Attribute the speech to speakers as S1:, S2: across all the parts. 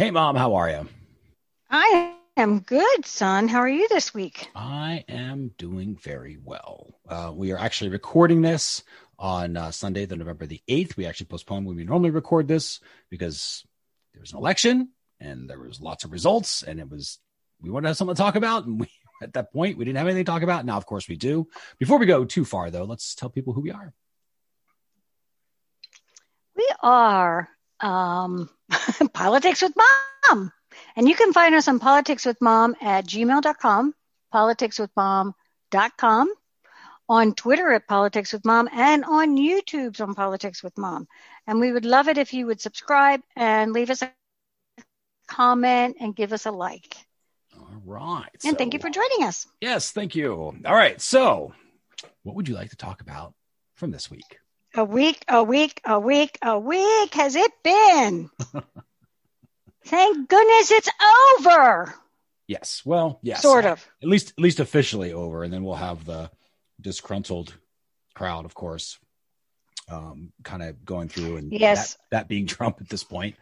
S1: Hey, Mom, how are you?
S2: I am good, son. How are you this week?
S1: I am doing very well. Uh, we are actually recording this on uh, Sunday, the November the 8th. We actually postponed when we normally record this because there was an election and there was lots of results and it was, we wanted to have something to talk about. And we, at that point, we didn't have anything to talk about. Now, of course, we do. Before we go too far, though, let's tell people who we are.
S2: We are um, Politics with Mom. And you can find us on Politics with Mom at gmail.com, politicswithmom.com, on Twitter at Politics with Mom, and on YouTube's on Politics with Mom. And we would love it if you would subscribe and leave us a comment and give us a like.
S1: All right.
S2: And so, thank you for joining us.
S1: Yes, thank you. All right. So, what would you like to talk about from this week?
S2: A week, a week, a week, a week has it been? Thank goodness it's over.
S1: Yes. Well, yes.
S2: Sort of.
S1: At least at least officially over. And then we'll have the disgruntled crowd, of course, um, kind of going through and
S2: yes.
S1: that, that being Trump at this point.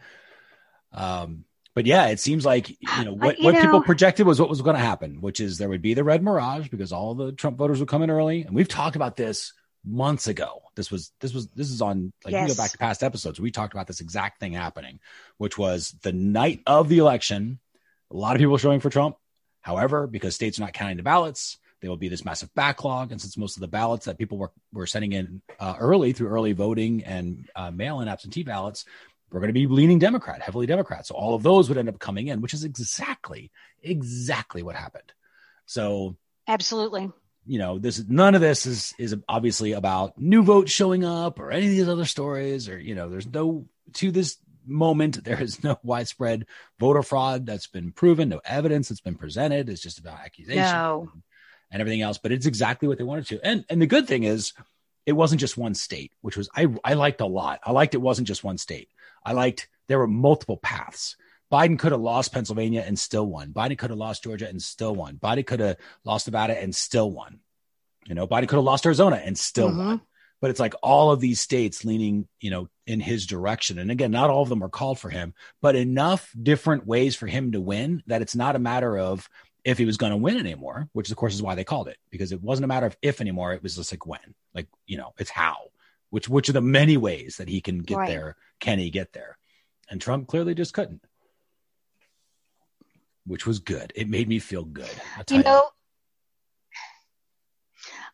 S1: Um, but yeah, it seems like you know what,
S2: you
S1: what
S2: know,
S1: people projected was what was going to happen, which is there would be the red mirage because all the Trump voters would come in early, and we've talked about this months ago. This was this was this is on like
S2: Yes.
S1: you go back to past episodes. We talked about this exact thing happening, which was the night of the election. A lot of people showing for Trump. However, because states are not counting the ballots, there will be this massive backlog. And since most of the ballots that people were were sending in uh, early through early voting and uh, mail-in absentee ballots, we're going to be leaning Democrat, heavily Democrat. So all of those would end up coming in, which is exactly exactly what happened. So
S2: Absolutely.
S1: You know this none of this is is obviously about new votes showing up or any of these other stories or you know there's no to this moment there is no widespread voter fraud that's been proven no evidence that's been presented. It's just about accusation
S2: No.
S1: and everything else but it's exactly what they wanted to. And and the good thing is it wasn't just one state which was i i liked a lot. I liked it wasn't just one state. I liked there were multiple paths Biden could have lost Pennsylvania and still won. Biden could have lost Georgia and still won. Biden could have lost Nevada and still won. You know, Biden could have lost Arizona and still
S2: Mhm.
S1: won. But it's like all of these states leaning, you know, in his direction. And again, not all of them are called for him, but enough different ways for him to win that it's not a matter of if he was going to win anymore, which of course is why they called it because it wasn't a matter of if anymore. It was just like when, like, you know, it's how, which, which are the many ways that he can get
S2: Right.
S1: there. Can he get there? And Trump clearly just couldn't which was good. It made me feel good.
S2: You know,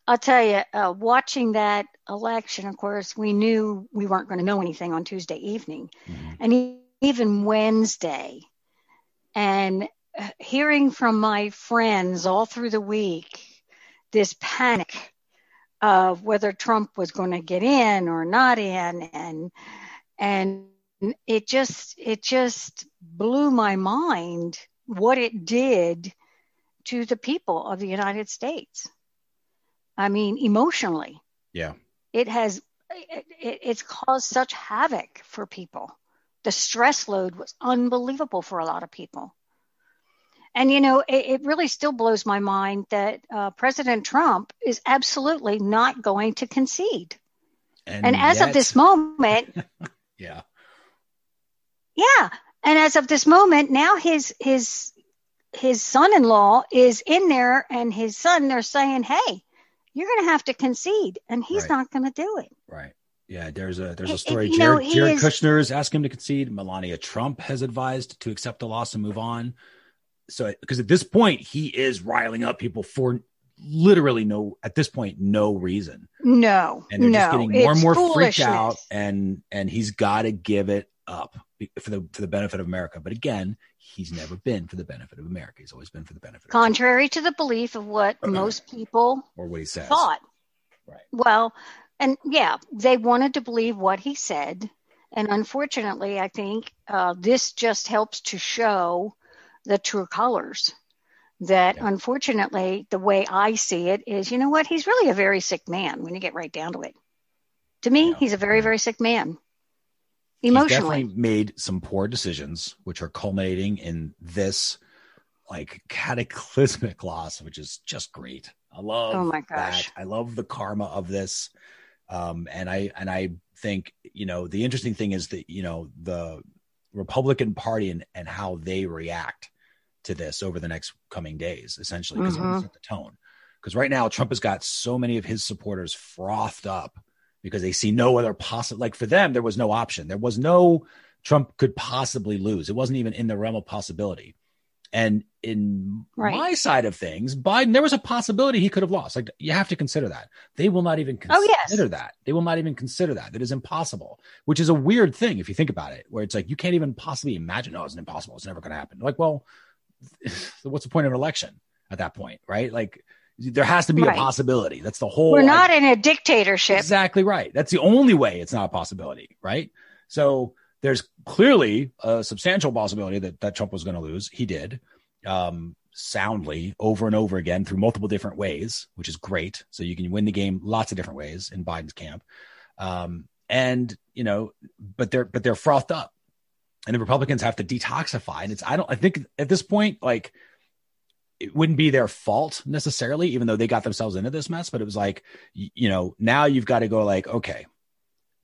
S2: I'll tell you, uh, watching that election, of course, we knew we weren't going to know anything on Tuesday evening.
S1: Mhm.
S2: and e- even Wednesday. And uh, hearing from my friends all through the week this panic of whether Trump was going to get in or not in, and and it just it just blew my mind what it did to the people of the United States. I mean, emotionally.
S1: Yeah.
S2: it has it, it, it's caused such havoc for people. The stress load was unbelievable for a lot of people. And you know it, it really still blows my mind that uh, president trump is absolutely not going to concede. And, as of this moment
S1: yeah,
S2: yeah and as of this moment now his his his son-in-law is in there and his son they're saying hey you're going to have to concede and he's
S1: Right.
S2: not going to do it
S1: right. Yeah, there's a there's a
S2: It- it-
S1: story.
S2: know,
S1: Jared,
S2: is-
S1: Kushner is asking him to concede. Melania Trump has advised to accept the loss and move on. So, because at this point he is riling up people for literally no at this point no reason,
S2: no
S1: and they're
S2: no
S1: just getting more and more freaked out, and and he's got to give it up for the for the benefit of America. But again, he's never been for the benefit of America. He's always been for the benefit of
S2: contrary to the belief of what most people
S1: or what he says.
S2: thought.
S1: Right.
S2: Well, and yeah, they wanted to believe what he said. And unfortunately, I think uh, this just helps to show the true colors. That
S1: Yeah.
S2: unfortunately, the way I see it is, you know what? He's really a very sick man when you get right down to it. To me,
S1: Yeah.
S2: he's a very, very sick man. Emotionally.
S1: definitely made some poor decisions, which are culminating in this like cataclysmic loss, which is just great. I love
S2: Oh my gosh.
S1: that. I love the karma of this. Um, and I and I think, you know, the interesting thing is that, you know, the Republican Party and, and how they react to this over the next coming days, essentially, because mm-hmm. set the tone. Because right now, Trump has got so many of his supporters frothed up because they see no other possible. Like for them, there was no option. There was no Trump could possibly lose. It wasn't even in the realm of possibility. And in right. my side of things, Biden, there was a possibility he could have lost. Like you have to consider that. They will not even consider oh, yes. that. They will not even consider that. That is impossible, which is a weird thing if you think about it, where it's like you can't even possibly imagine, oh, it's impossible. It's never going to happen. Like, well, what's the point of an election at that point, right? Like there has to be right. a possibility. That's the whole.
S2: We're not in a dictatorship.
S1: Exactly right. That's the only way it's not a possibility, right? So there's clearly a substantial possibility that, that Trump was going to lose. He did um, soundly over and over again through multiple different ways, which is great. So you can win the game lots of different ways in Biden's camp. Um, and you know, but they're but they're frothed up, and the Republicans have to detoxify. And it's I don't I think at this point like it wouldn't be their fault necessarily, even though they got themselves into this mess. But it was like you know now you've got to go like okay,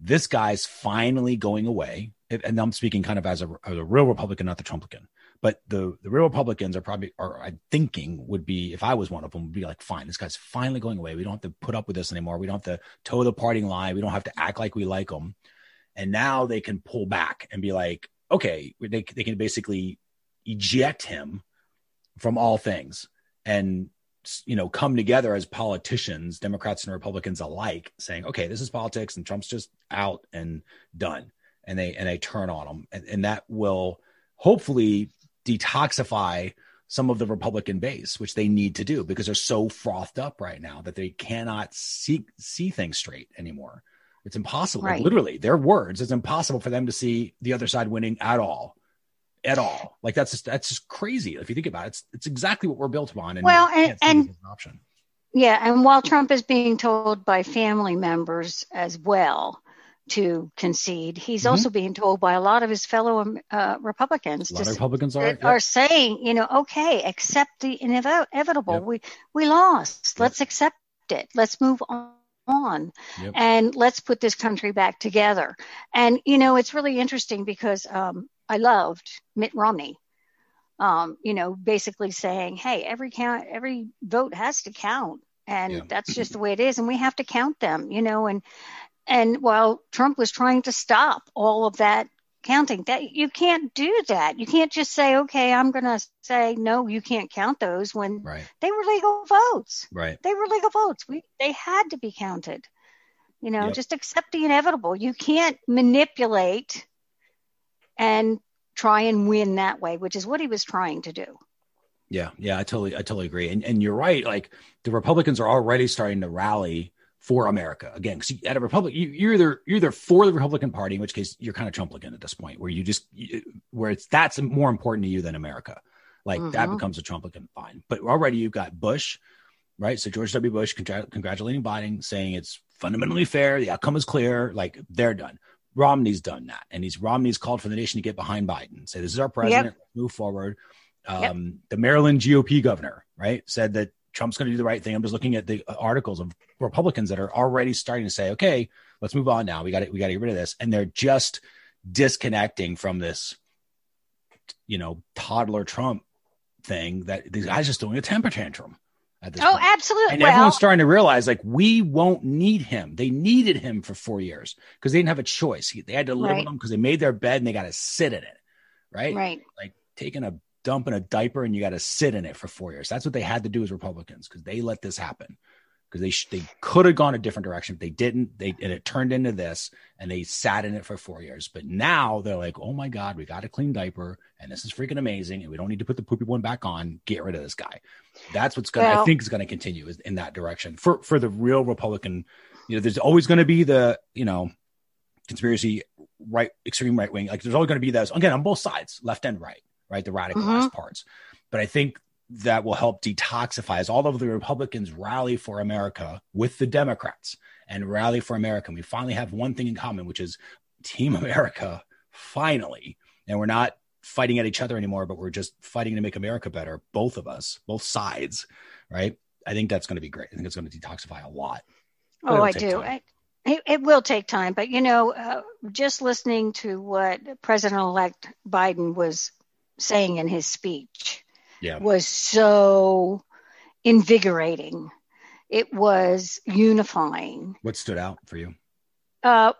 S1: this guy's finally going away and I'm speaking kind of as a, as a real Republican, not the Trumplican, but the, the real Republicans are probably, are I'm thinking would be, if I was one of them, would be like, fine, this guy's finally going away. We don't have to put up with this anymore. We don't have to toe the parting line. We don't have to act like we like them. And now they can pull back and be like, okay, they, they can basically eject him from all things and you know come together as politicians democrats and republicans alike saying okay this is politics and trump's just out and done and they and they turn on them, and, and that will hopefully detoxify some of the Republican base, which they need to do because they're so frothed up right now that they cannot see see things straight anymore. It's impossible. Right. Literally, their words. It's impossible for them to see the other side winning at all, at all. Like that's just that's just crazy if you think about it. It's it's exactly what we're built upon.
S2: And well, and, and option. Yeah, and while Trump is being told by family members as well to concede. He's mm-hmm. also being told by a lot of his fellow um, uh, Republicans.
S1: A lot of Republicans are,
S2: are saying, you know, okay, accept the inevitable. Yep. We we lost. Yep. Let's accept it. Let's move on. On yep. and let's put this country back together. And you know, it's really interesting because um, I loved Mitt Romney. Um, you know, basically saying, "Hey, every count, every vote has to count, and yeah. that's just the way it is, and we have to count them." You know, and and while Trump was trying to stop all of that counting, that you can't do that. You can't just say, okay, I'm going to say, no, you can't count those when right. they were legal votes.
S1: Right.
S2: They were legal votes. We, they had to be counted. You know, yep. just accept the inevitable. You can't manipulate and try and win that way, which is what he was trying to do.
S1: Yeah, yeah, I totally, I totally agree. And and you're right. Like the Republicans are already starting to rally for America again. Because at a Republic, you, are either you're either for the Republican Party, in which case you're kind of Trumplican at this point, where you just where it's that's more important to you than America. Like mm-hmm. that becomes a Trumplican fine. But already you've got Bush, right? So George W. Bush congr- congratulating Biden, saying it's fundamentally fair, the outcome is clear, like they're done. Romney's done that, and he's Romney's called for the nation to get behind Biden, say this is our president, yep. move forward. Um, yep. The Maryland GOP governor, right, said that Trump's going to do the right thing. I'm just looking at the articles of Republicans that are already starting to say, okay, let's move on now. We got to, we got to get rid of this. And they're just disconnecting from this, you know, toddler Trump thing that these guys just doing a temper tantrum.
S2: At this oh, point. absolutely.
S1: And well, everyone's starting to realize like we won't need him. They needed him for four years because they didn't have a choice. They had to live right. with him because they made their bed and they got to sit in it. Right.
S2: Right.
S1: Like taking a dump in a diaper and you got to sit in it for four years. That's what they had to do as Republicans because they let this happen because they sh- they could have gone a different direction. They didn't. They and it turned into this, and they sat in it for four years. But now they're like, oh my god, we got a clean diaper, and this is freaking amazing, and we don't need to put the poopy one back on. Get rid of this guy. That's what's gonna. Well, I think is going to continue in that direction for for the real Republican. You know, there's always going to be the you know conspiracy right extreme right wing. Like there's always going to be those again on both sides, left and right right? The radicalized mm-hmm. parts. But I think that will help detoxify as all of the Republicans rally for America with the Democrats and rally for America. And we finally have one thing in common, which is Team America, finally. And we're not fighting at each other anymore, but we're just fighting to make America better, both of us, both sides, right? I think that's going to be great. I think it's going to detoxify a lot.
S2: Oh, I do. I, It, it will take time, but you know, uh, just listening to what President-elect Biden was saying in his speech
S1: Yeah.
S2: was so invigorating. It was unifying.
S1: What stood out for you?
S2: Uh,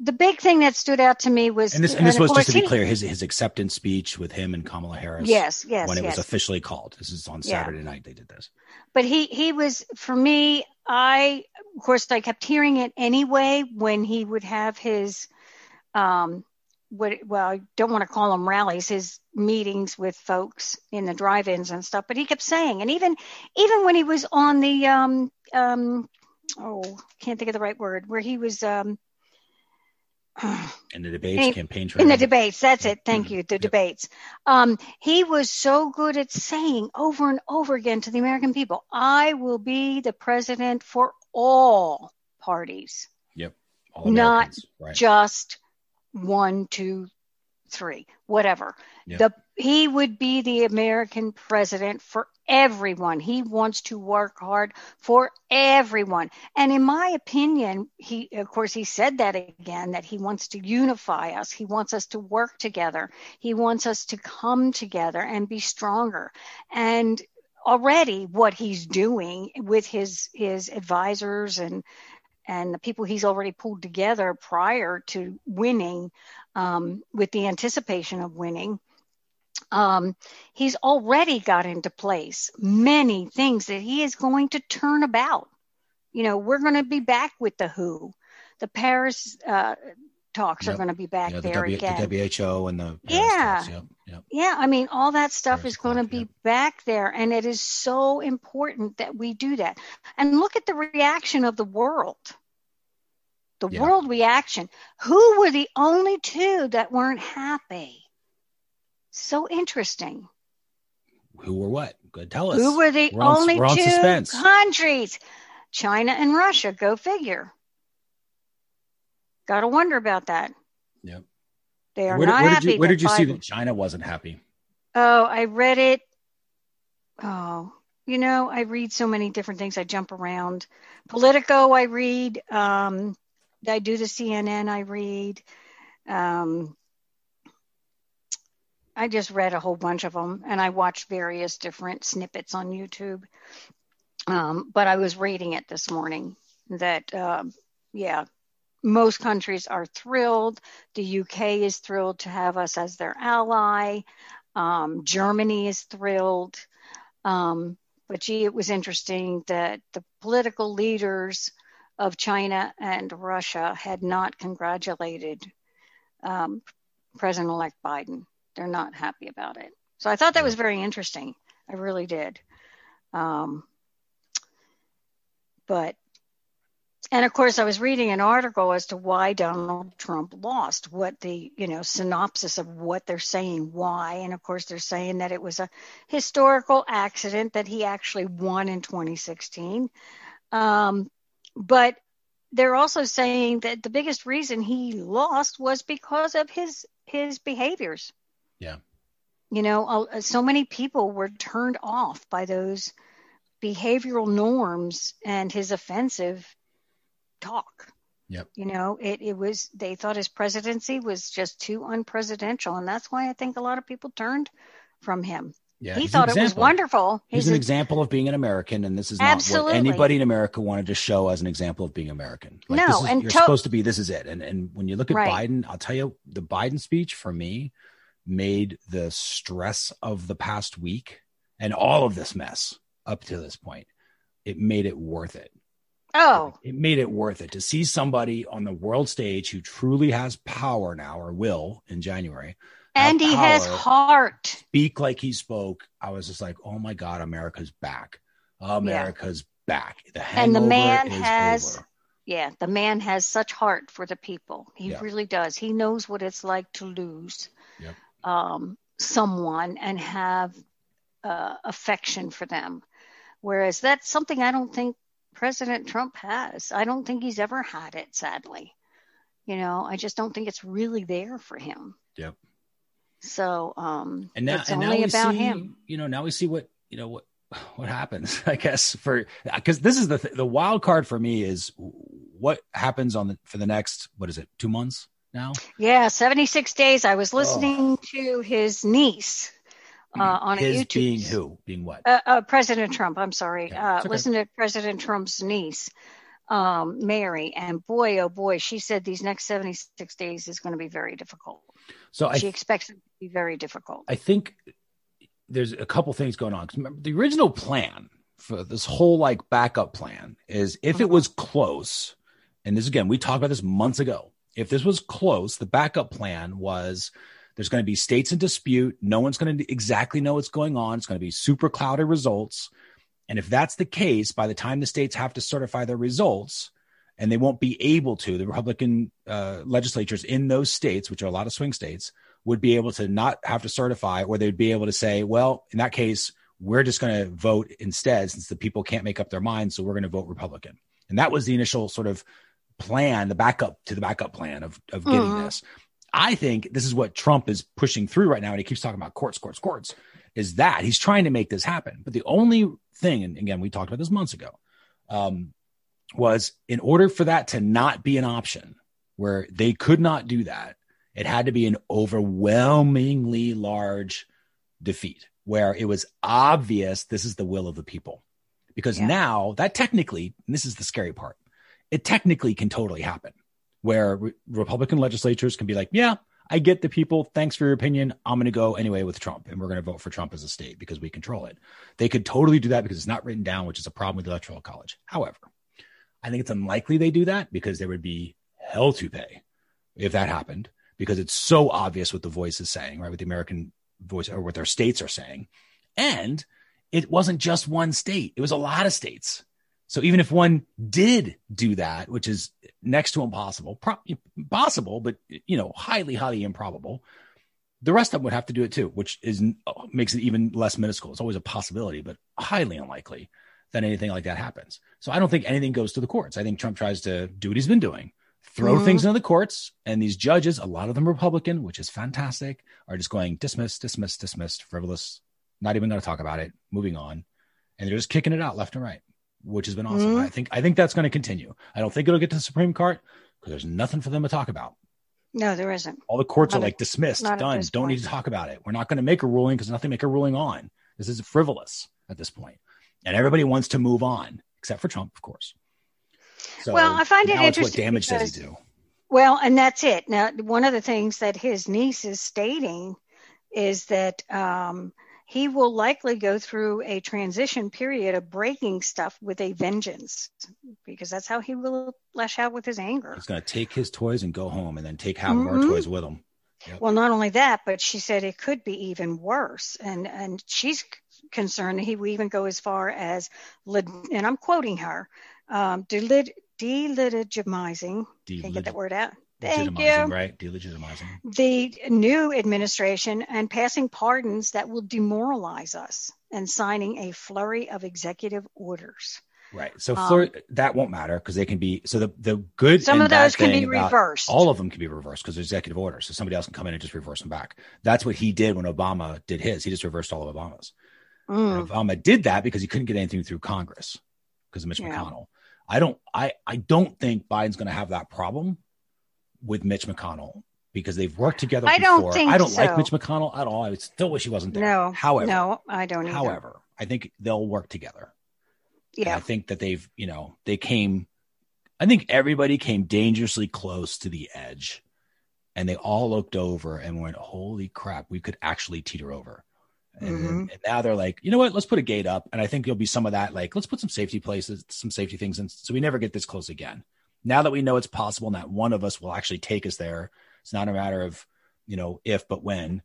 S2: the big thing that stood out to me was,
S1: And this, and this
S2: of
S1: was just to be
S2: he-
S1: clear, his his acceptance speech with him and Kamala Harris.
S2: Yes, yes,
S1: when it
S2: yes.
S1: was officially called. This is on
S2: Yeah.
S1: Saturday night. They did this.
S2: but he he was for me i of course i kept hearing it anyway when he would have his um what well i don't want to call them rallies his meetings with folks in the drive-ins and stuff but he kept saying and even even when he was on the um um oh can't think of the right word where he was um
S1: In the debates, campaign trail.
S2: in the debates that's it thank
S1: Mhm.
S2: you the
S1: Yep.
S2: debates um he was so good at saying over and over again to the american people i will be the president for all parties
S1: All
S2: not
S1: right.
S2: just one two three whatever
S1: Yep.
S2: the he would be the american president for everyone. He wants to work hard for everyone. And in my opinion he of course he said that again that he wants to unify us. He wants us to work together. He wants us to come together and be stronger. And already what he's doing with his his advisors and and the people he's already pulled together prior to winning um, with the anticipation of winning um, he's already got into place many things that he is going to turn about you know we're going to be back with the who the paris uh, talks
S1: Yep.
S2: are going to be back
S1: Yeah, the,
S2: there
S1: w,
S2: again
S1: the WHO and the
S2: Yeah.
S1: Yep, yep.
S2: yeah, I mean, all that stuff
S1: Paris
S2: is going to be back there, and it is so important that we do that. And look at the reaction of the world. The
S1: Yeah.
S2: world reaction. Who were the only two that weren't happy? So interesting.
S1: Who or what? Good. Tell us.
S2: Who were the
S1: We're on-
S2: only
S1: we're on
S2: two
S1: suspense.
S2: countries? China and Russia. Go figure. Got to wonder about that.
S1: Yep.
S2: They are
S1: Where,
S2: not
S1: where
S2: happy.
S1: did you, where did you see that China wasn't happy?
S2: Oh, I read it. Oh, you know, I read so many different things. I jump around. Politico, I read. Um, I do the CNN, I read. Um, I just read a whole bunch of them and I watched various different snippets on YouTube. Um, but I was reading it this morning that, um, yeah, most countries are thrilled. The UK is thrilled to have us as their ally. Um, Germany is thrilled. Um, but gee, it was interesting that the political leaders of China and Russia had not congratulated um, President elect Biden. They're not happy about it. So I thought that was very interesting. I really did. Um, but and of course, I was reading an article as to why Donald Trump lost, what the, you know, synopsis of what they're saying, why. And of course, they're saying that it was a historical accident that he actually won in 2016. Um, but they're also saying that the biggest reason he lost was because of his his behaviors.
S1: Yeah.
S2: You know, uh, so many people were turned off by those behavioral norms and his offensive talk.
S1: Yep.
S2: You know, it, it was, they thought his presidency was just too unpresidential. And that's why I think a lot of people turned from him.
S1: Yeah.
S2: he thought it was wonderful.
S1: He's,
S2: He's
S1: an
S2: a-
S1: example of being an American, and this is not
S2: Absolutely.
S1: what anybody in America wanted to show as an example of being American.
S2: No,
S1: this is,
S2: and
S1: you're
S2: to-
S1: supposed to be. This is it. And and when you look at
S2: Right.
S1: Biden, I'll tell you, the Biden speech for me made the stress of the past week and all of this mess up to this point, it made it worth it.
S2: oh,
S1: It made it worth it to see somebody on the world stage who truly has power now or will in January
S2: and he has heart.
S1: speak like he spoke. I was just like, oh my God, America's back. America's back. The
S2: And the man has-
S1: over.
S2: Yeah, the man has such heart for the people. He
S1: Yeah.
S2: really does. He knows what it's like to lose. Um, someone and have uh, affection for them. Whereas that's something I don't think President Trump has. I don't think he's ever had it, sadly. You know, I just don't think it's really there for him.
S1: Yep.
S2: So um,
S1: And now,
S2: it's
S1: and now
S2: only
S1: we
S2: about
S1: see,
S2: him.
S1: you know, now we see what, you know, what what happens, I guess, for because this is the th- the wild card for me is what happens on the for the next what is it two months now?
S2: Yeah, seventy six days. I was listening oh. to his niece uh, on
S1: his
S2: a YouTube.
S1: Being who? Being what?
S2: Uh, uh, President Trump. I'm sorry. Yeah, okay. Listen to President Trump's niece, um, Mary, and boy, oh boy, she said these next seventy six days is going to be very difficult.
S1: So
S2: she expects it to be very difficult.
S1: I think there's a couple things going on. Remember, the original plan for this whole like backup plan is if it uh-huh. was close, and this again, we talked about this months ago. If this was close, the backup plan was there's going to be states in dispute. No one's going to exactly know what's going on. It's going to be super cloudy results. And if that's the case, by the time the states have to certify their results, and they won't be able to, the Republican uh, legislatures in those states, which are a lot of swing states, would be able to not have to certify, or they'd be able to say, well, in that case, we're just going to vote instead since the people can't make up their minds. So we're going to vote Republican. And that was the initial sort of plan, the backup to the backup plan of, of getting mm-hmm. this. I think this is what Trump is pushing through right now. And he keeps talking about courts, courts, courts is that he's trying to make this happen. But the only thing, and again, we talked about this months ago, um, was in order for that to not be an option where they could not do that, it had to be an overwhelmingly large defeat where it was obvious this is the will of the people. Because yeah. now that technically, this is the scary part, it technically can totally happen where re- Republican legislatures can be like, yeah, I get the people. Thanks for your opinion. I'm going to go anyway with Trump, and we're going to vote for Trump as a state because we control it. They could totally do that because it's not written down, which is a problem with the Electoral College. However, I think it's unlikely they do that because there would be hell to pay if that happened because it's so obvious what the voice is saying, right? What the American voice or what their states are saying. And it wasn't just one state, it was a lot of states. So even if one did do that, which is next to impossible, pro- possible, but you know, highly, highly improbable, the rest of them would have to do it too, which is makes it even less minuscule. It's always a possibility, but highly unlikely that anything like that happens. So I don't think anything goes to the courts. I think Trump tries to do what he's been doing, throw mm-hmm. things into the courts. And these judges, a lot of them Republican, which is fantastic, are just going dismiss, dismiss, dismissed, frivolous, not even going to talk about it, moving on. And they're just kicking it out left and right, which has been awesome. Mm-hmm. I think I think that's going to continue. I don't think it'll get to the Supreme Court because there's nothing for them to talk about.
S2: No, there isn't.
S1: All the courts not are like dismissed, done. Don't point. need to talk about it. We're not going to make a ruling because nothing to make a ruling on. This is frivolous at this point, and everybody wants to move on, except for Trump, of course.
S2: So well, I find it interesting.
S1: What damage because, does he do?
S2: Well, and that's it. Now, one of the things that his niece is stating is that um, he will likely go through a transition period of breaking stuff with a vengeance because that's how he will lash out with his anger.
S1: He's going to take his toys and go home and then take half mm-hmm. of our mm-hmm. toys with him.
S2: Yep. Well, not only that, but she said it could be even worse. And, and she's concerned that he will even go as far as, and I'm quoting her, um, delegitimizing. Can't get that word out. Thank you.
S1: Right, delegitimizing
S2: the new administration and passing pardons that will demoralize us and signing a flurry of executive orders.
S1: Right. So um, that won't matter because they can be so the the good.
S2: Some of those can be reversed.
S1: All of them can be reversed because executive orders. So somebody else can come in and just reverse them back. That's what he did when Obama did his. He just reversed all of Obama's. Mm. Obama did that because he couldn't get anything through Congress because of Mitch yeah. McConnell. I don't I I don't think Biden's going to have that problem with Mitch McConnell because they've worked together. I before. don't think I don't so. like Mitch McConnell at all. I still wish he wasn't there.
S2: No,
S1: however,
S2: no, I don't. Either.
S1: However, I think they'll work together.
S2: Yeah, and
S1: I think that they've you know they came. I think everybody came dangerously close to the edge, and they all looked over and went, "Holy crap, we could actually teeter over." And, mm-hmm. and, now they're like, you know what? Let's put a gate up. And I think there'll be some of that. Like, let's put some safety places, some safety things, in, so we never get this close again. Now that we know it's possible, and that one of us will actually take us there. It's not a matter of, you know, if but when.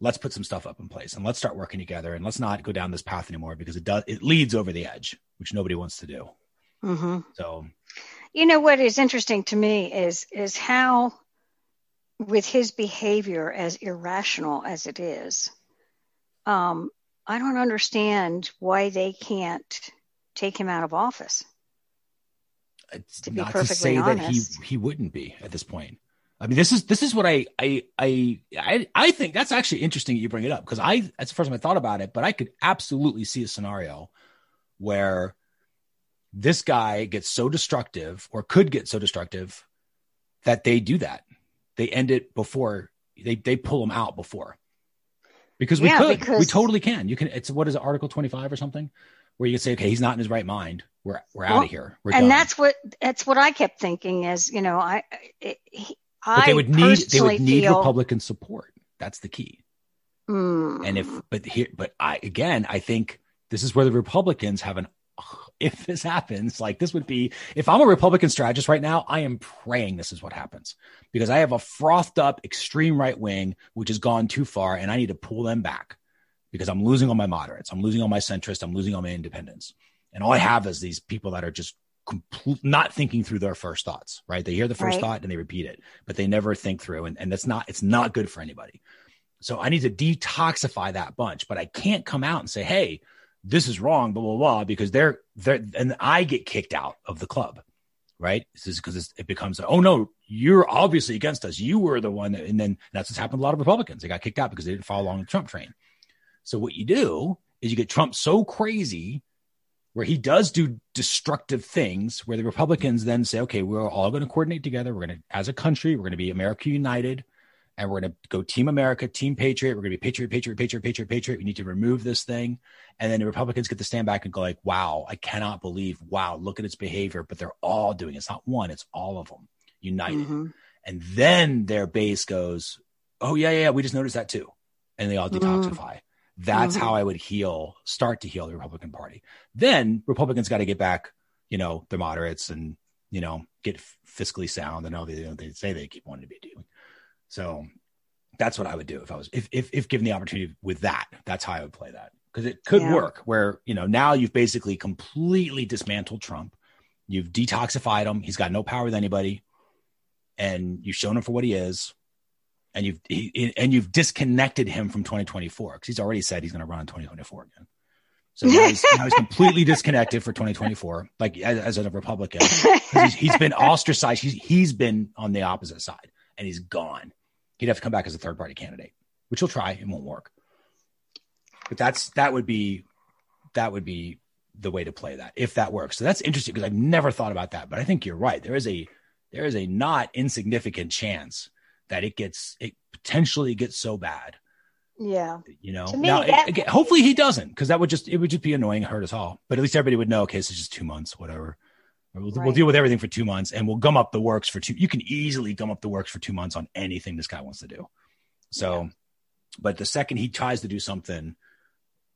S1: Let's put some stuff up in place and let's start working together and let's not go down this path anymore because it does it leads over the edge, which nobody wants to do.
S2: Mm-hmm.
S1: So,
S2: you know what is interesting to me is is how, with his behavior as irrational as it is, um, I don't understand why they can't take him out of office.
S1: It's to not to say honest. that he he wouldn't be at this point. I mean, this is this is what I I I I, I think that's actually interesting that you bring it up because I that's the first time I thought about it, but I could absolutely see a scenario where this guy gets so destructive or could get so destructive that they do that. They end it before they they pull him out before. Because we yeah, could. Because... We totally can. You can it's what is it, Article 25 or something? Where you can say, okay, he's not in his right mind. We're we're well, out of here. We're
S2: and
S1: done.
S2: that's what that's what I kept thinking is, you know, I it,
S1: but they would need they would need feel... Republican support. That's the key.
S2: Mm.
S1: And if but here but I again I think this is where the Republicans have an if this happens, like this would be if I'm a Republican strategist right now, I am praying this is what happens because I have a frothed up extreme right wing which has gone too far and I need to pull them back because I'm losing all my moderates, I'm losing all my centrists, I'm losing all my independents. And all I have is these people that are just complete, not thinking through their first thoughts, right? They hear the first right. thought and they repeat it, but they never think through. And, and that's not, it's not good for anybody. So I need to detoxify that bunch, but I can't come out and say, Hey, this is wrong, blah, blah, blah, because they're, they're, and I get kicked out of the club, right? This is because it becomes, oh no, you're obviously against us. You were the one. That, and then that's what's happened to a lot of Republicans. They got kicked out because they didn't follow along the Trump train. So what you do is you get Trump so crazy where he does do destructive things where the Republicans then say, okay, we're all going to coordinate together. We're going to, as a country, we're going to be America United and we're going to go Team America, Team Patriot. We're going to be Patriot, Patriot, Patriot, Patriot, Patriot. We need to remove this thing. And then the Republicans get to stand back and go like, wow, I cannot believe, wow, look at its behavior. But they're all doing it. It's not one, it's all of them united. Mm-hmm. And then their base goes, oh, yeah, yeah, we just noticed that too. And they all detoxify. Mm-hmm. That's mm-hmm. how I would heal, start to heal the Republican Party. Then Republicans got to get back, you know, the moderates and, you know, get fiscally sound and all the, you know, they say they keep wanting to be doing. So that's what I would do if I was, if, if, if given the opportunity with that, that's how I would play that. Cause it could yeah. work where, you know, now you've basically completely dismantled Trump. You've detoxified him. He's got no power with anybody and you've shown him for what he is and you've he, and you've disconnected him from 2024 because he's already said he's going to run in 2024 again. So now he's, now he's completely disconnected for 2024, like as, as a Republican. He's, he's been ostracized. He's, he's been on the opposite side and he's gone. He'd have to come back as a third party candidate, which he'll try. It won't work. But that's that would be that would be the way to play that if that works. So that's interesting because I've never thought about that. But I think you're right. There is a there is a not insignificant chance that it gets it potentially gets so bad.
S2: Yeah.
S1: You know, me, now it, again, hopefully he doesn't because that would just it would just be annoying, hurt us all. But at least everybody would know. Okay, this is just two months, whatever. We'll, right. we'll, deal with everything for two months, and we'll gum up the works for two. You can easily gum up the works for two months on anything this guy wants to do. So, yeah. but the second he tries to do something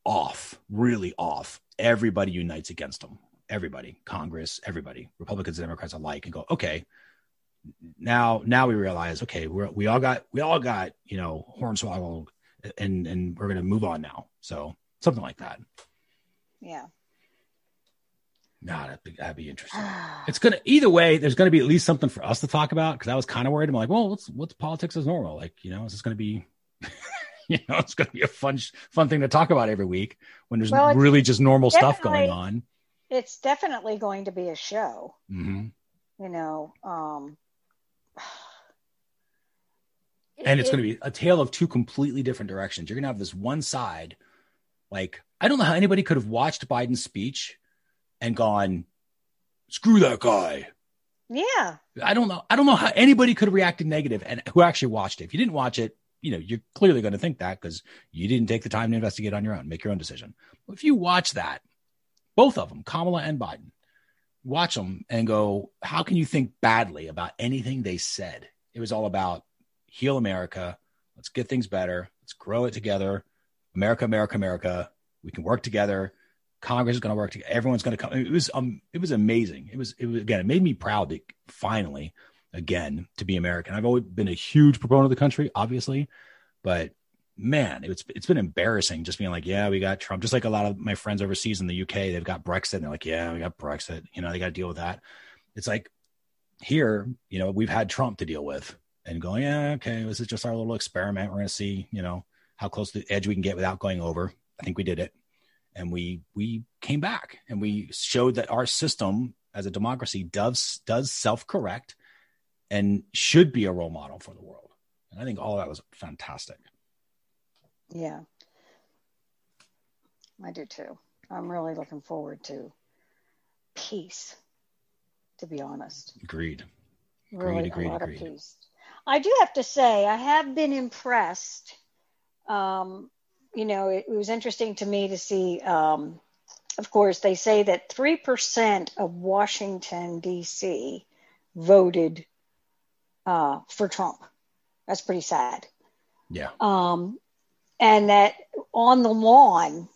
S1: off, really off, everybody unites against him. Everybody, Congress, everybody, Republicans and Democrats alike, and go, okay, now now we realize okay we're, we all got we all got you know hornswoggled and and we're gonna move on now so something like that
S2: yeah
S1: Nah, that'd be, that'd be interesting. it's gonna either way. There's gonna be at least something for us to talk about because I was kind of worried. I'm like, well, what's what's politics as normal? Like, you know, is this gonna be, you know, it's gonna be a fun fun thing to talk about every week when there's well, really just normal stuff going on.
S2: It's definitely going to be a show.
S1: Mm-hmm.
S2: You know, um,
S1: and it's it, going to be a tale of two completely different directions. You're going to have this one side, like I don't know how anybody could have watched Biden's speech and gone, "Screw that guy."
S2: Yeah.
S1: I don't know. I don't know how anybody could have reacted negative and who actually watched it. If you didn't watch it, you know, you're clearly going to think that because you didn't take the time to investigate on your own, make your own decision. But if you watch that, both of them, Kamala and Biden, watch them and go, how can you think badly about anything they said? It was all about heal America. Let's get things better. Let's grow it together. America, America, America. We can work together. Congress is going to work together. Everyone's going to come. It was um, it was amazing. It was it was again. It made me proud to finally again to be American. I've always been a huge proponent of the country, obviously, but man, it's it's been embarrassing just being like, yeah, we got Trump. Just like a lot of my friends overseas in the UK, they've got Brexit, and they're like, yeah, we got Brexit. You know, they got to deal with that. It's like here, you know, we've had Trump to deal with, and going, yeah, okay, this is just our little experiment. We're going to see, you know, how close to the edge we can get without going over. I think we did it, and we we came back and we showed that our system as a democracy does does self correct and should be a role model for the world. And I think all that was fantastic.
S2: Yeah. I do too. I'm really looking forward to peace, to be honest.
S1: Agreed.
S2: Really, agreed, a lot agreed. of peace. I do have to say, I have been impressed. Um, you know, it, it, was interesting to me to see, um, of course, they say that 3% of Washington, D.C. voted uh, for Trump. That's pretty sad.
S1: Yeah.
S2: Um, and that on the lawn,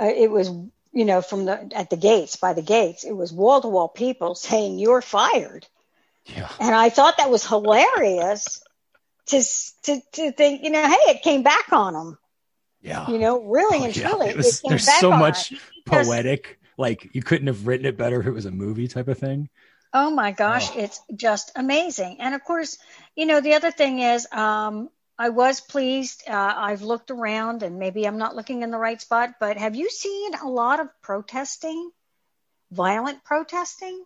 S2: uh, it was you know from the at the gates by the gates, it was wall to wall people saying you're fired.
S1: Yeah.
S2: And I thought that was hilarious to to to think you know hey it came back on them.
S1: Yeah.
S2: You know, really oh, and yeah. truly.
S1: It was, it there's so much poetic. Like you couldn't have written it better if it was a movie type of thing.
S2: Oh my gosh, oh. it's just amazing. And of course, you know, the other thing is, um, I was pleased. Uh, I've looked around and maybe I'm not looking in the right spot, but have you seen a lot of protesting, violent protesting?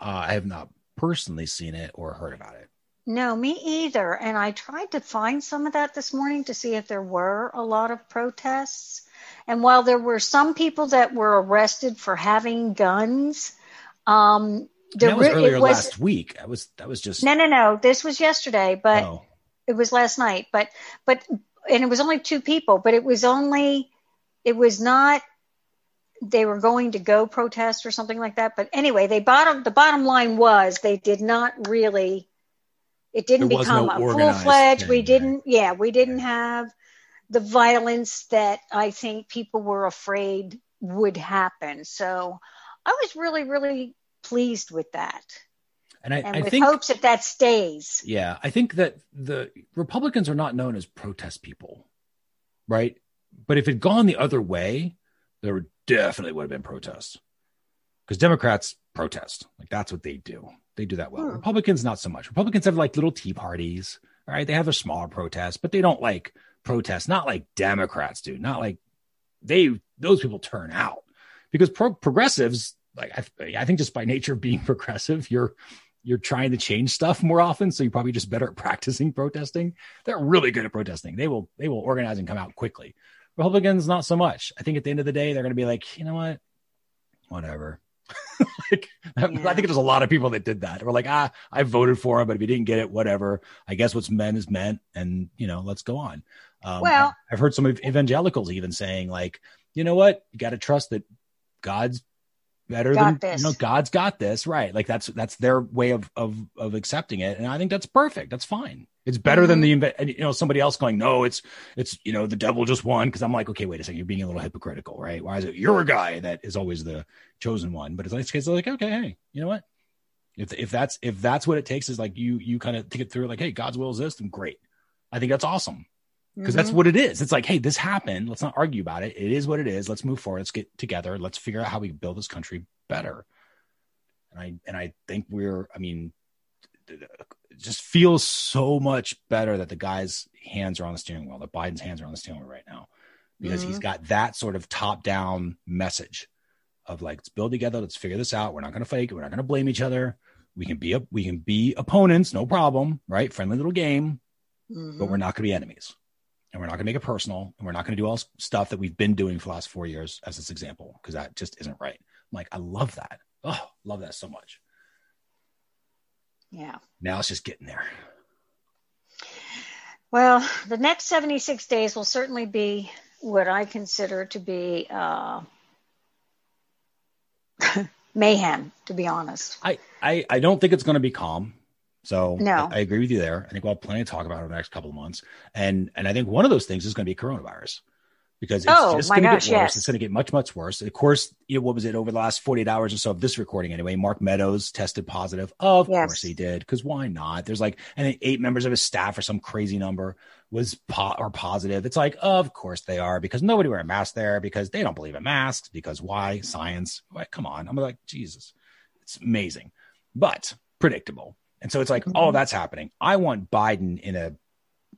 S1: Uh, I have not personally seen it or heard about it.
S2: No, me either. And I tried to find some of that this morning to see if there were a lot of protests. And while there were some people that were arrested for having guns, um,
S1: that was earlier was, last week. That was that was just
S2: no, no, no. This was yesterday, but oh. It was last night. But but and it was only two people, but it was only it was not they were going to go protest or something like that. But anyway, they bottom the bottom line was they did not really. It didn't become no a full fledged. We didn't. Yeah, we didn't have the violence that I think people were afraid would happen. So I was really, really pleased with that.
S1: And I,
S2: and
S1: I
S2: with
S1: think
S2: hopes that that stays.
S1: Yeah, I think that the Republicans are not known as protest people, right? But if it had gone the other way, there definitely would have been protests. Because Democrats protest, like that's what they do. They do that well. Hmm. Republicans not so much. Republicans have like little tea parties, right? They have a smaller protest, but they don't like protest. Not like Democrats do. Not like they those people turn out because pro- progressives like I, I think just by nature of being progressive, you're you're trying to change stuff more often, so you're probably just better at practicing protesting. They're really good at protesting. They will they will organize and come out quickly. Republicans not so much. I think at the end of the day, they're going to be like, you know what, whatever. like, yeah. I think there's a lot of people that did that. We're like, ah, I voted for him, but if you didn't get it, whatever. I guess what's meant is meant, and you know, let's go on. Um, well, I've heard some evangelicals even saying like, you know what, you got to trust that God's better got than this. you know god's got this. Right. Like that's that's their way of of of accepting it. And i think that's perfect. That's fine. It's better mm-hmm. than the you know somebody else going no it's it's you know the devil just won. Because i'm like okay wait a second. You're being a little hypocritical right? Why is it you're a guy that is always the chosen one? But it's like it's like okay hey you know what? If if that's if that's what it takes is like you you kind of think it through like hey god's will is this then great. I think that's awesome because mm-hmm. that's what it is. It's like, hey, this happened. Let's not argue about it. It is what it is. Let's move forward. Let's get together. Let's figure out how we build this country better. And I and I think we're. I mean, it just feels so much better that the guy's hands are on the steering wheel. That Biden's hands are on the steering wheel right now because mm-hmm. he's got that sort of top down message of like, let's build together. Let's figure this out. We're not going to fake. We're not going to blame each other. We can be a, we can be opponents, no problem, right? Friendly little game, mm-hmm. but we're not going to be enemies and we're not going to make it personal and we're not going to do all stuff that we've been doing for the last four years as this example because that just isn't right. I'm like i love that. Oh love that so much.
S2: Yeah.
S1: Now it's just getting there.
S2: Well the next 76 days will certainly be what i consider to be uh, mayhem to be honest.
S1: I, I i don't think it's going to be calm so
S2: no.
S1: I, I, agree with you there. I think we'll have plenty to talk about over the next couple of months. And and I think one of those things is going to be coronavirus because it's oh, just going to get worse. Yes. It's going to get much, much worse. Of course, you know, what was it over the last 48 hours or so of this recording anyway? Mark Meadows tested positive. Of yes. course he did. Cause why not? There's like, I think eight members of his staff or some crazy number was po- or positive. It's like, of course they are because nobody wear a mask there because they don't believe in masks because why science? Why, come on. I'm like, Jesus, it's amazing, but predictable. And so it's like, mm-hmm. oh, that's happening. I want Biden in a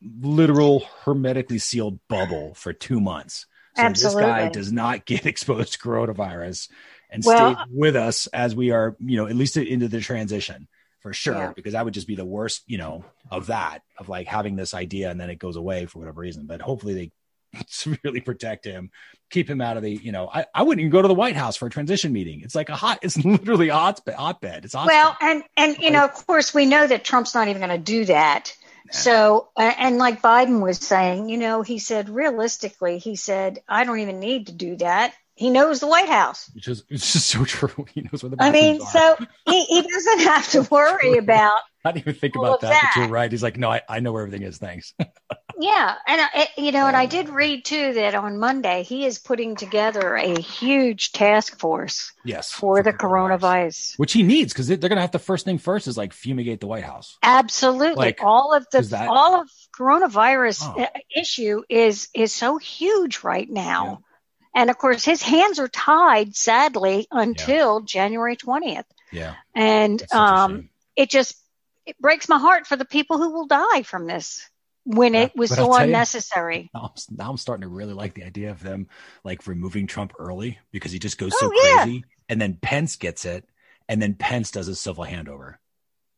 S1: literal hermetically sealed bubble for two months. So Absolutely. this guy does not get exposed to coronavirus and well, stay with us as we are, you know, at least into the transition for sure,
S2: Yeah.
S1: because that would just be the worst, you know, of that, of like having this idea and then it goes away for whatever reason. But hopefully they severely protect him, keep him out of the, you know, I, I wouldn't even go to the White House for a transition meeting. It's like a hot, it's literally a hot, hotbed. It's hot.
S2: Well, and and you know, of course, we know that Trump's not even going to do that. So, uh, and like Biden was saying, you know, he said realistically, he said, I don't even need to do that. He knows the White House.
S1: which is it's just so true. He knows where the
S2: I mean,
S1: are.
S2: so he, he doesn't have to worry about,
S1: I didn't even think about
S2: of
S1: that, but you're right. He's like, no, I, I know where everything is. Thanks.
S2: Yeah. And, I, you know, and I did read too that on Monday he is putting together a huge task force
S1: yes.
S2: for the coronavirus.
S1: which he needs because they're going to have to first thing first is like fumigate the White House.
S2: Absolutely.
S1: Like,
S2: all of the
S1: that-
S2: all of coronavirus
S1: Oh.
S2: issue is is so huge right now. And of course his hands are tied sadly until January 20th.
S1: Yeah.
S2: And
S1: It's such a
S2: um it just it breaks my heart for the people who will die from this when
S1: Yeah,
S2: it was so
S1: tell you-
S2: unnecessary.
S1: now, I'm, now I'm starting to really like the idea of them like removing Trump early because he just goes
S2: Oh,
S1: so
S2: yeah.
S1: crazy, and then Pence gets it, and then Pence does a civil handover,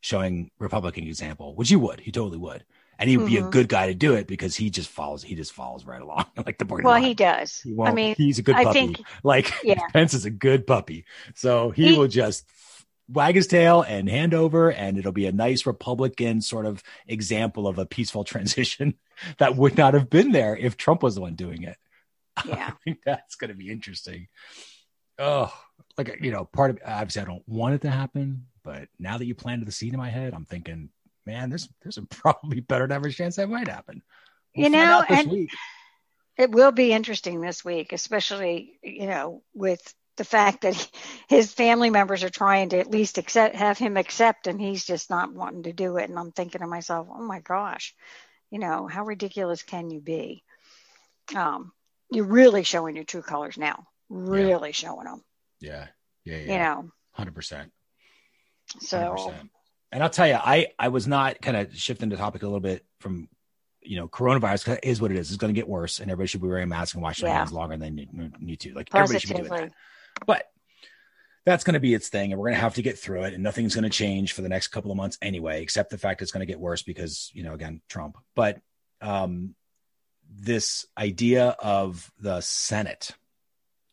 S1: showing Republican example, which he would, he totally would, and he would be a
S2: Mhm.
S1: good guy to do it because he just follows, he just follows right along like the party
S2: Well,
S1: line.
S2: he does.
S1: He
S2: I mean,
S1: he's a good
S2: I
S1: puppy.
S2: think
S1: like
S2: Yeah.
S1: Pence is a good puppy, so he,
S2: He-
S1: will just wag his tail and hand over, and it'll be a nice Republican sort of example of a peaceful transition that would not have been there if Trump was the one doing it.
S2: yeah.
S1: I think that's going to be interesting. Oh, like you know, part of obviously I don't want it to happen, but now that you planted the seed in my head, I'm thinking, man, there's there's a probably better than average chance that might happen.
S2: You know, and-
S1: week.
S2: It will be interesting this week, especially, you know, with the fact that he- his family members are trying to at least accept, have him accept, and he's just not wanting to do it. And I'm thinking to myself, oh my gosh, you know, how ridiculous can you be? Um, you're really showing your true colors now, really showing them,
S1: yeah, yeah, yeah,
S2: you know.
S1: hundred percent.
S2: So,
S1: 100%. And I'll tell you, I I was not kind of shifting the topic a little bit from, you know, coronavirus is what it is. It's going to get worse, and everybody should be wearing masks and washing their
S2: Yeah.
S1: hands longer than they need, need to. Like everybody should be doing that. But that's going to be its thing, and we're going to have to get through it. And nothing's going to change for the next couple of months anyway, except the fact it's going to get worse because you know, again, Trump. But um, this idea of the Senate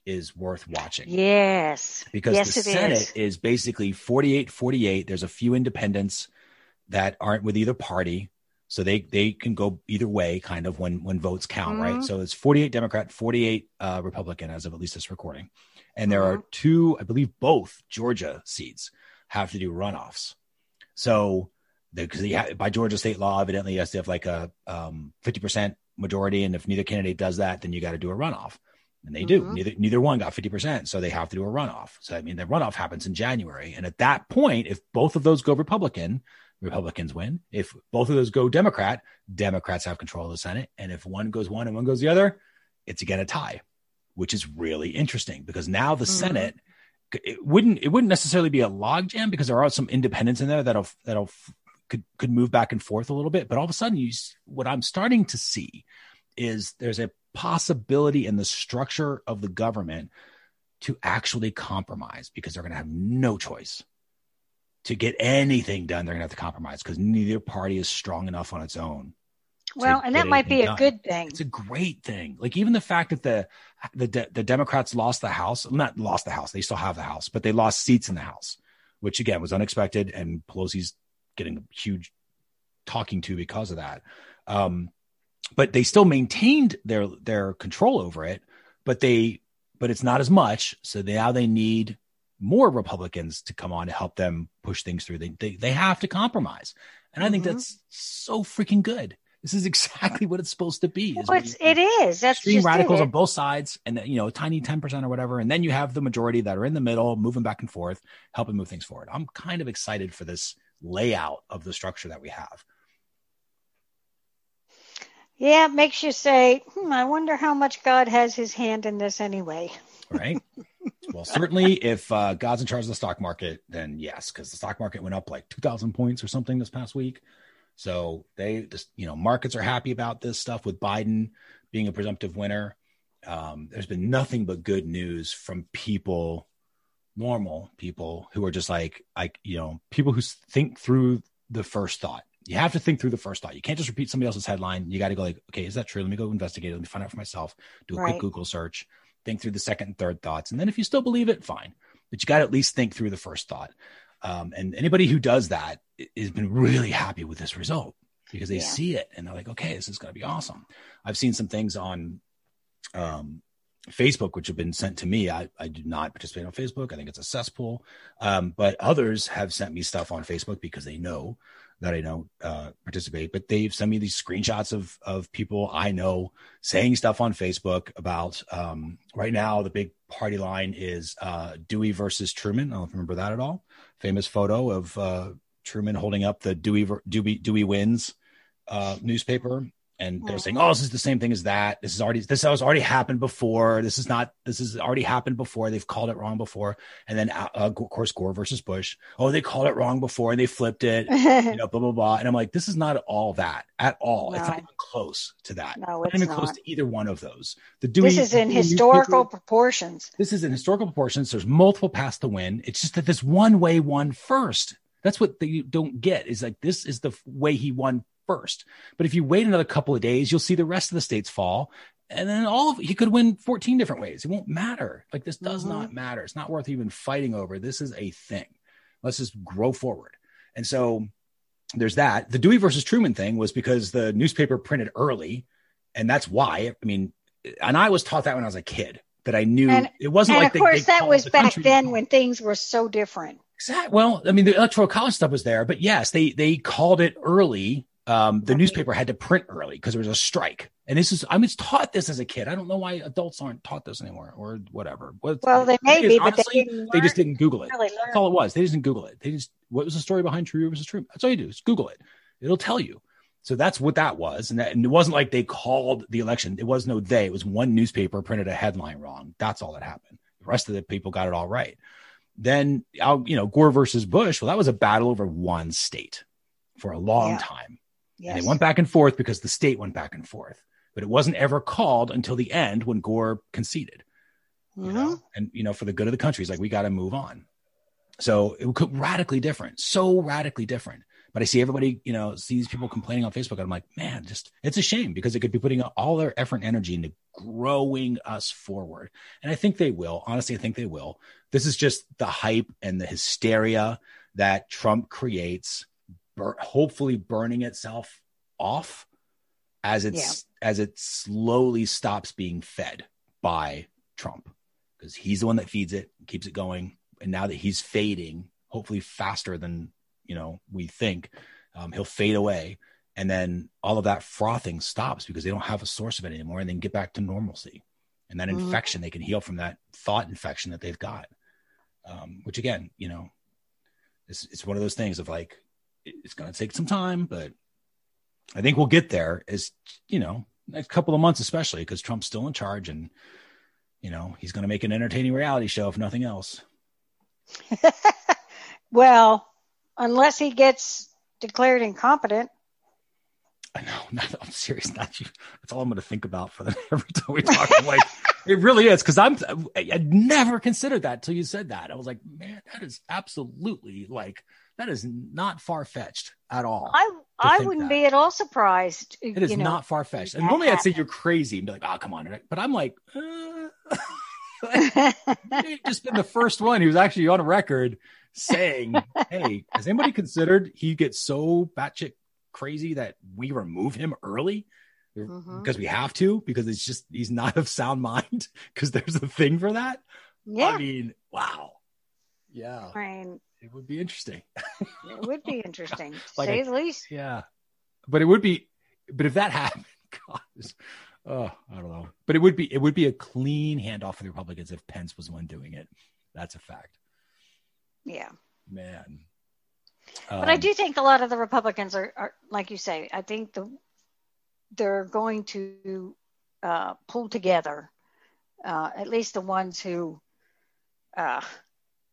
S1: is worth watching
S2: yes,
S1: because
S2: yes,
S1: the Senate
S2: is.
S1: is. basically 48 48. There's a few independents that aren't with either party. So they they can go either way, kind of when when votes count, right?
S2: Mhm.
S1: So it's 48 Democrat, 48 uh, Republican, as of at least this recording, and there
S2: Mm-hmm.
S1: are two, I believe, both Georgia seats have to do runoffs. So because by Georgia state law, evidently, you have to have like a um, 50% majority, and if neither candidate does that, then you got to do a runoff. And they do.
S2: Mhm.
S1: Neither neither one got 50%, so they have to do a runoff. So I mean the runoff happens in January. And at that point, if both of those go Republican, Republicans win. If both of those go Democrat, Democrats have control of the Senate. And if one goes one and one goes the other, it's again a tie, which is really interesting because now the
S2: Mhm.
S1: Senate it wouldn't it wouldn't necessarily be a logjam because there are some independents in there that'll that'll could could move back and forth a little bit. But all of a sudden, you what I'm starting to see is there's a possibility in the structure of the government to actually compromise because they're going to have no choice to get anything done. They're going to have to compromise because neither party is strong enough on its own.
S2: Well, and that might be a
S1: done.
S2: good thing.
S1: It's a great thing. Like even the fact that the the De- the Democrats lost the House, not lost the House, they still have the House, but they lost seats in the House, which again was unexpected, and Pelosi's getting a huge talking to because of that. Um, but they still maintained their their control over it, but they but it's not as much. So now they need more Republicans to come on to help them push things through. They they, they have to compromise, and I think
S2: Mhm.
S1: that's so freaking good. This is exactly what it's supposed to be.
S2: Well, it's, it is. That's
S1: extreme
S2: just
S1: radicals
S2: it.
S1: on both sides and you know a tiny 10% or whatever and then you have the majority that are in the middle moving back and forth helping move things forward i'm kind of excited for this layout of the structure that we have
S2: Yeah, it makes you say, hmm, I wonder how much God has his hand in this anyway.
S1: right well certainly if uh, god's in charge of the stock market then yes because the stock market went up like 2000 points or something this past week. So they just you know markets are happy about this stuff with biden being a presumptive winner. Um, there's been nothing but good news from people normal people who are just like like you know people who think through the first thought. You have to think through the first thought. You can't just repeat somebody else's headline. You got to go like okay is that true? Let me go investigate it. Let me find out for myself. Do a
S2: Right.
S1: quick google search think through the second and third thoughts and then if you still believe it fine but you got to at least think through the first thought um, and anybody who does that has been really happy with this result because they
S2: Yeah.
S1: see it and they're like okay this is going to be awesome i've seen some things on um, Facebook, which have been sent to me. I, I do not participate on Facebook. I think it's a cesspool. Um, but others have sent me stuff on Facebook because they know that I don't uh, participate. But they've sent me these screenshots of of people I know saying stuff on Facebook about um, right now. The big party line is uh, Dewey versus Truman. I don't remember that at all. Famous photo of uh, Truman holding up the Dewey Dewey Dewey wins uh, newspaper and they're
S2: Mhm.
S1: saying, "Oh, this is the same thing as that. This is already this has already happened before. This is not. This has already happened before. They've called it wrong before." And then, uh, of course, Gore versus Bush. Oh, they called it wrong before and they flipped it. You know, blah blah blah. And I'm like, this is not all that at all. It's not even close to that.
S2: no, it's Not
S1: even
S2: not.
S1: close to either one of those. The Dewey,
S2: This is in historical
S1: newspaper-
S2: proportions.
S1: this is in historical proportions. There's multiple paths to win. It's just that this one way won first. That's what they don't get is like this is the way he won first. But if you wait another couple of days, you'll see the rest of the states fall. And then all of he could win 14 different ways. It won't matter. Like this does
S2: Mhm.
S1: not matter. It's not worth even fighting over. This is a thing. Let's just grow forward. And so there's that. The Dewey versus Truman thing was because the newspaper printed early. And that's why. I mean, and I was taught that when I was a kid that I knew
S2: And-
S1: it wasn't
S2: And
S1: like
S2: of
S1: they-
S2: course,
S1: they
S2: that was
S1: the
S2: back then when things were so different.
S1: Exactly. Well, I mean, the electoral college stuff was there, but yes, they they called it early. Um, the newspaper had to print early because there was a strike, and this is I was taught this as a kid. I don't know why adults aren't taught this anymore or whatever. What-
S2: Well, they
S1: the
S2: may be, but
S1: honestly,
S2: they
S1: they just didn't Google it.
S2: really
S1: That's all it was. They just didn't Google it. They just what was the story behind True versus True? That's all you do. is Google it. It'll tell you. So that's what that was, and, that, and it wasn't like they called the election. It was no they. It was one newspaper printed a headline wrong. That's all that happened. The rest of the people got it all right. Then, you know, Gore versus Bush. Well, that was a battle over one state for a long
S2: Yeah.
S1: time.
S2: Yes.
S1: And they went back and forth because the state went back and forth. But it wasn't ever called until the end when Gore conceded you
S2: Mhm.
S1: know, and you know, for the good of the country, he's like we got to move on. So it could radically different, so radically different. But I see everybody, you know, see these people complaining on Facebook, and I'm like, man, just it's a shame because they could be putting all their effort and energy into growing us forward. And I think they will. Honestly, I think they will. This is just the hype and the hysteria that Trump creates, bur- hopefully burning itself off as it's as it slowly stops being fed by Trump because he's the one that feeds it, keeps it going. And now that he's fading, hopefully faster than you know we think, um, he'll fade away, and then all of that frothing stops because they don't have a source of it anymore, and then get back to normalcy. And that
S2: Mhm.
S1: infection, they can heal from that thought infection that they've got. Um, which again, you know, it's it's one of those things of like it's going to take some time, but I think we'll get there. As, you know, next couple of months, especially because Trump's still in charge and you know he's going to make an entertaining reality show if nothing else.
S2: Well, unless he gets declared incompetent.
S1: i know not, i'm serious not you. That's all i'm going to think about for the every time we talk I'm like it really is because i'm I, i'd never considered that till you said that. I was like man that is absolutely like that is not far-fetched at all
S2: I I wouldn't
S1: that.
S2: be at all surprised.
S1: it is
S2: know,
S1: not far-fetched. And
S2: that
S1: normally i'd say you're crazy and be like oh come on but i'm like uh, just been the first one who was actually on record saying, "Hey, has anybody considered he gets so batshit crazy that we remove him early?
S2: Mhm.
S1: because we have to? Because it's just he's not of sound mind? Because there's a thing for that."
S2: yeah,
S1: I mean, wow, yeah,
S2: I mean,
S1: it would be interesting.
S2: it would be interesting, to
S1: Like
S2: say
S1: a-
S2: the least.
S1: Yeah, but it would be, but if that happened, God, oh, I don't know. But it would be, it would be a clean handoff for the Republicans if Pence was the one doing it. That's a fact,
S2: Yeah,
S1: man.
S2: but I
S1: Um,
S2: do think a lot of the Republicans are, are like you say. I think the they're going to uh, pull together. Uh, at least the ones who uh,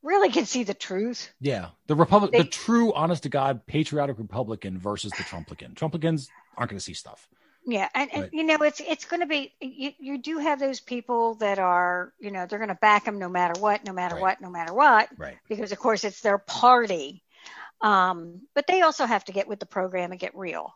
S2: really can see the truth.
S1: Yeah, the Republic, the true, honest to God, patriotic Republican versus the Trumplican. Trumplicans aren't going to see stuff.
S2: Yeah, and, and you know it's it's going to be you, you do have those people that are you know they're going to back him no matter what, no matter
S1: Right.
S2: what, no matter what,
S1: Right.
S2: because of course it's their party. Um, but they also have to get with the program and get real.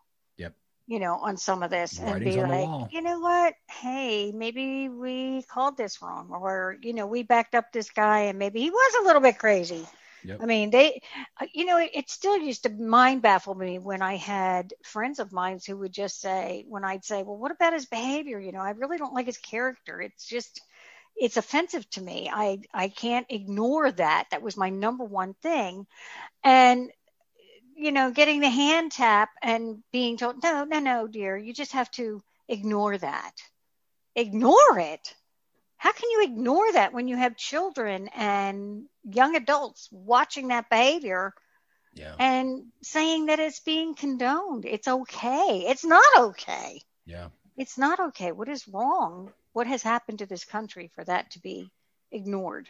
S2: You know, on some of this and be like, you know what? Hey, maybe we called this wrong, or you know, we backed up this guy and maybe he was a little bit crazy.
S1: Yep.
S2: I mean, they, uh, you know, it, it still used to mind baffle me when I had friends of mine who would just say, when I'd say, well, what about his behavior? You know, I really don't like his character. It's just, it's offensive to me. I, I can't ignore that. That was my number one thing. And, you know, getting the hand tap and being told, no, no, no, dear, you just have to ignore that. Ignore it how can you ignore that when you have children and young adults watching that behavior
S1: Yeah.
S2: and saying that it's being condoned? It's okay. It's not okay.
S1: Yeah.
S2: It's not okay. What is wrong? What has happened to this country for that to be ignored?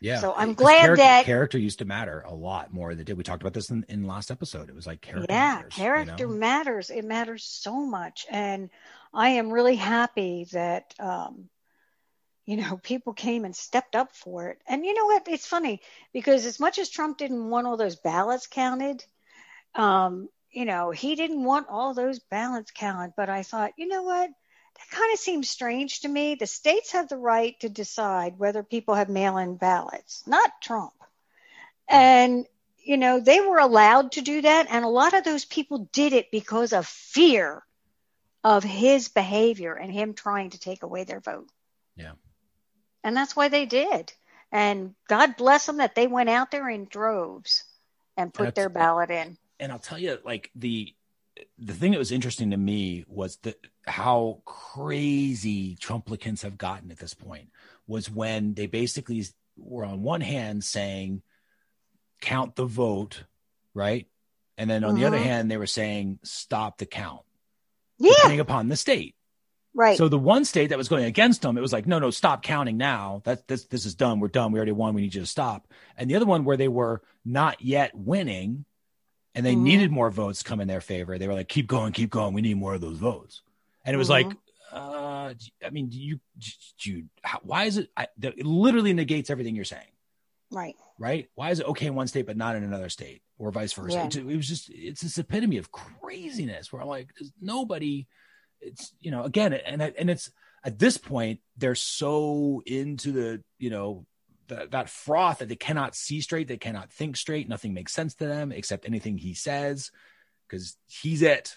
S1: Yeah.
S2: So I'm glad
S1: character,
S2: that-
S1: character used to matter a lot more than it did. We talked about this in, in last episode. It was like character.
S2: yeah,
S1: matters, you
S2: character
S1: know?
S2: matters. It matters so much. And I am really happy that, um, you know, people came and stepped up for it. And you know what? It's funny because as much as Trump didn't want all those ballots counted, um, you know, he didn't want all those ballots counted. But I thought, you know what? That kind of seems strange to me. The states have the right to decide whether people have mail in ballots, not Trump. And, you know, they were allowed to do that. And a lot of those people did it because of fear of his behavior and him trying to take away their vote.
S1: Yeah.
S2: And that's why they did. And God bless them that they went out there in droves and put their ballot in.
S1: and I'll tell you, like the the thing that was interesting to me was the how crazy Trumplicans have gotten at this point was when they basically were on one hand saying count the vote, right? And then on the other
S2: Mhm.
S1: hand, they were saying stop the count,
S2: Yeah,
S1: depending upon the state.
S2: right.
S1: So the one state that was going against them, it was like, no, no, stop counting now. That this this is done. We're done. We already won. We need you to stop. And the other one where they were not yet winning, and they
S2: Mhm.
S1: needed more votes come in their favor. They were like, keep going, keep going. We need more of those votes. And it was
S2: Mhm.
S1: like, uh, I mean, do you, do you how, why is it? I, it literally negates everything you're saying,
S2: right.
S1: right? Why is it okay in one state but not in another state, or vice versa?
S2: Yeah.
S1: It, it was just, it's this epitome of craziness where I'm like, there's nobody it's you know again and and it's at this point they're so into the you know that that froth that they cannot see straight they cannot think straight nothing makes sense to them except anything he says because he's it.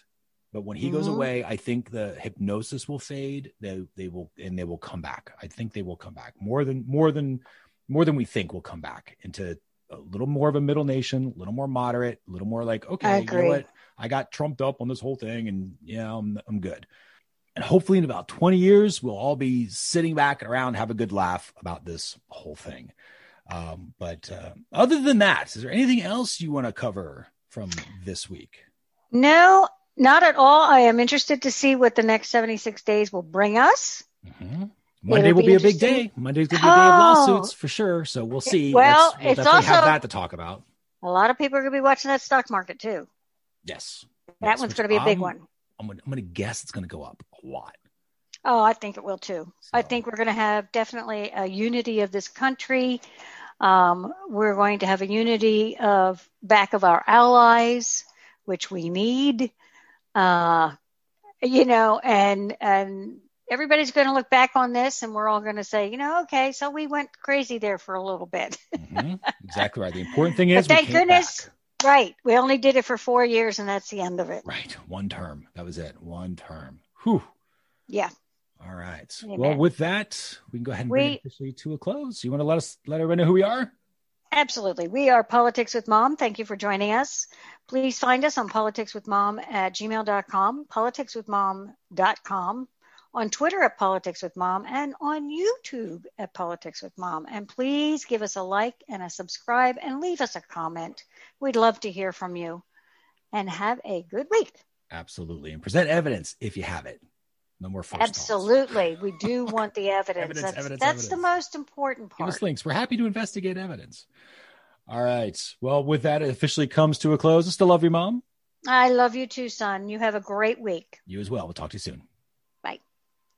S1: But when he goes
S2: Mhm.
S1: away i think the hypnosis will fade. They they will and they will come back. I think they will come back. More than more than more than we think will come back into a little more of a middle nation a little more moderate a little more like okay
S2: I
S1: you know what? I got trumped up on this whole thing and yeah, I'm, I'm good. And hopefully in about 20 years, we'll all be sitting back around, have a good laugh about this whole thing. Um, but uh, other than that, is there anything else you want to cover from this week?
S2: No, not at all. I am interested to see what the next 76 days will bring us.
S1: Mhm. Monday
S2: It'll
S1: will
S2: be
S1: be a big day. Monday's going to be a day of lawsuits for sure. So we'll see.
S2: Well,
S1: Let's- we'll
S2: it's
S1: definitely have
S2: also-
S1: that to talk about.
S2: A lot of people are going to be watching that stock market too.
S1: Yes.
S2: That
S1: Yes,
S2: one's going to be a big
S1: I'm-
S2: one.
S1: I'm going to I'm gonna guess it's going to go up a lot.
S2: Oh, I think it will too. I think we're going to have definitely a unity of this country. Um, we're going to have a unity of back of our allies, which we need. Uh, you know, and and everybody's going to look back on this, and we're all going to say, you know, okay, so we went crazy there for a little bit.
S1: Mhm. Exactly right. The important thing is,
S2: thank goodness-
S1: back.
S2: Right. We only did it for four years, and that's the end of it.
S1: Right. One term. That was it. One term. Whew.
S2: Yeah.
S1: All right.
S2: Amen.
S1: Well, with that, we can go ahead and bring
S2: We-
S1: it officially to a close. You want to let us let everyone know who we are?
S2: Absolutely. We are Politics with Mom. Thank you for joining us. Please find us on politicswithmom at gmail.com, politicswithmom.com, on Twitter at Politics with Mom, and on YouTube at Politics with Mom. And please give us a like and a subscribe and leave us a comment. We'd love to hear from you. And have a good week.
S1: Absolutely. And present evidence if you have it. No more thoughts.
S2: Absolutely. We do want the evidence.
S1: Evidence,
S2: that's
S1: evidence,
S2: that's the most important part.
S1: Give us links. We're happy to investigate evidence. All right. Well, with that, it officially comes to a close. I still love you, Mom.
S2: I love you too, son. You have a great week.
S1: You as well. We'll talk to you soon.